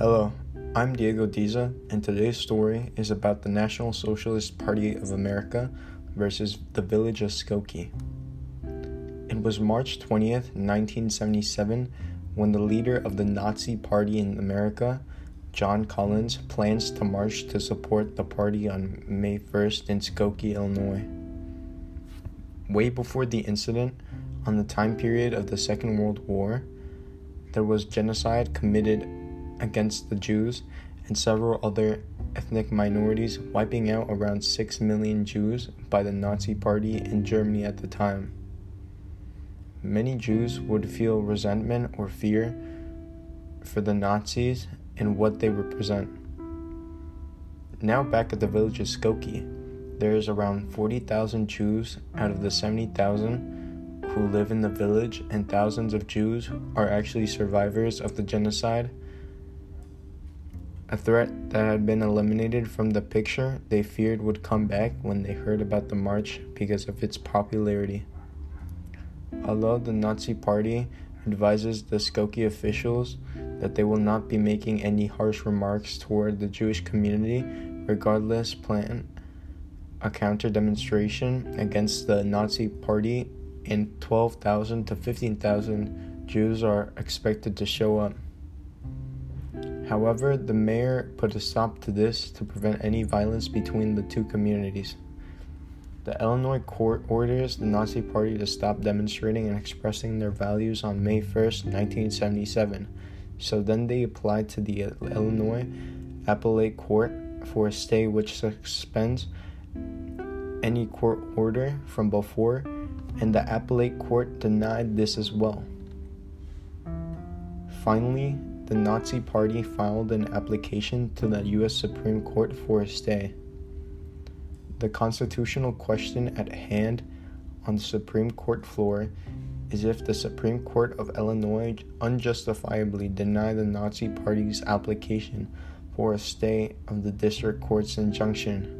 Hello, I'm Diego Diza, and today's story is about the National Socialist Party of America versus the village of Skokie. It was March 20th, 1977, when the leader of the Nazi Party in America, John Collins, plans to march to support the party on May 1st in Skokie, Illinois. Way before the incident, on the time period of the Second World War, there was genocide committed against the Jews and several other ethnic minorities, wiping out around 6 million Jews by the Nazi Party in Germany at the time. Many Jews would feel resentment or fear for the Nazis and what they represent. Now, back at the village of Skokie, there is around 40,000 Jews out of the 70,000 who live in the village, and thousands of Jews are actually survivors of the genocide. A threat that had been eliminated from the picture they feared would come back when they heard about the march because of its popularity. Although the Nazi Party advises the Skokie officials that they will not be making any harsh remarks toward the Jewish community, regardless, plan a counter demonstration against the Nazi Party and 12,000 to 15,000 Jews are expected to show up. However, the mayor put a stop to this to prevent any violence between the two communities. The Illinois court orders the Nazi Party to stop demonstrating and expressing their values on May 1st, 1977. So then they applied to the Illinois Appellate Court for a stay which suspends any court order from before and the appellate court denied this as well. Finally, the Nazi Party filed an application to the US Supreme Court for a stay. The constitutional question at hand on the Supreme Court floor is if the Supreme Court of Illinois unjustifiably denied the Nazi Party's application for a stay of the district court's injunction.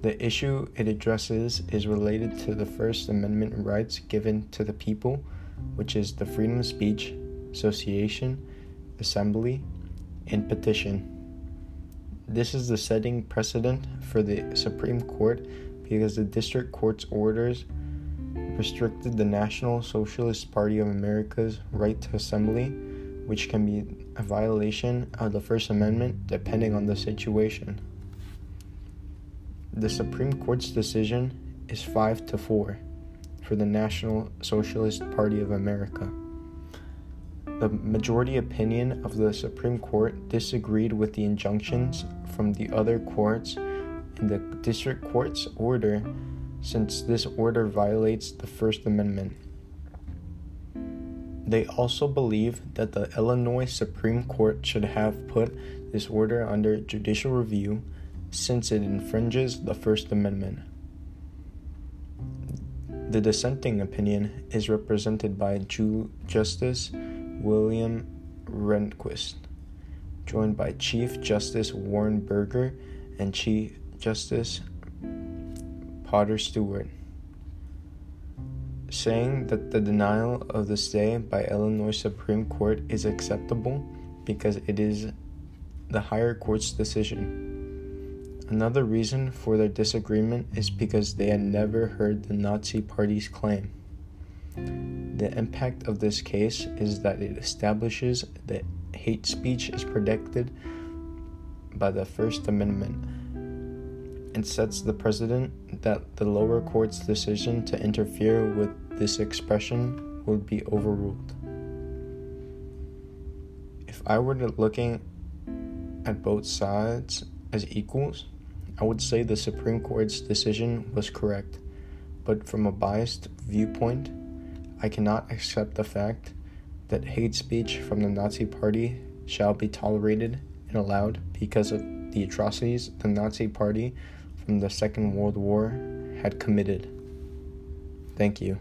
The issue it addresses is related to the First Amendment rights given to the people, which is the freedom of speech, association, assembly, and petition. This is the setting precedent for the Supreme Court because the district court's orders restricted the National Socialist Party of America's right to assembly, which can be a violation of the First Amendment depending on the situation. The Supreme Court's decision is 5 to 4 for the National Socialist Party of America. The majority opinion of the Supreme Court disagreed with the injunctions from the other courts in the district court's order since this order violates the First Amendment. They also believe that the Illinois Supreme Court should have put this order under judicial review since it infringes the First Amendment. The dissenting opinion is represented by Justice William Rehnquist, joined by Chief Justice Warren Burger and Chief Justice Potter Stewart, saying that the denial of the stay by Illinois Supreme Court is acceptable because it is the higher court's decision. Another reason for their disagreement is because they had never heard the Nazi Party's claim. The impact of this case is that it establishes that hate speech is protected by the First Amendment and sets the precedent that the lower court's decision to interfere with this expression would be overruled. If I were looking at both sides as equals, I would say the Supreme Court's decision was correct, but from a biased viewpoint, I cannot accept the fact that hate speech from the Nazi Party shall be tolerated and allowed because of the atrocities the Nazi Party from the Second World War had committed. Thank you.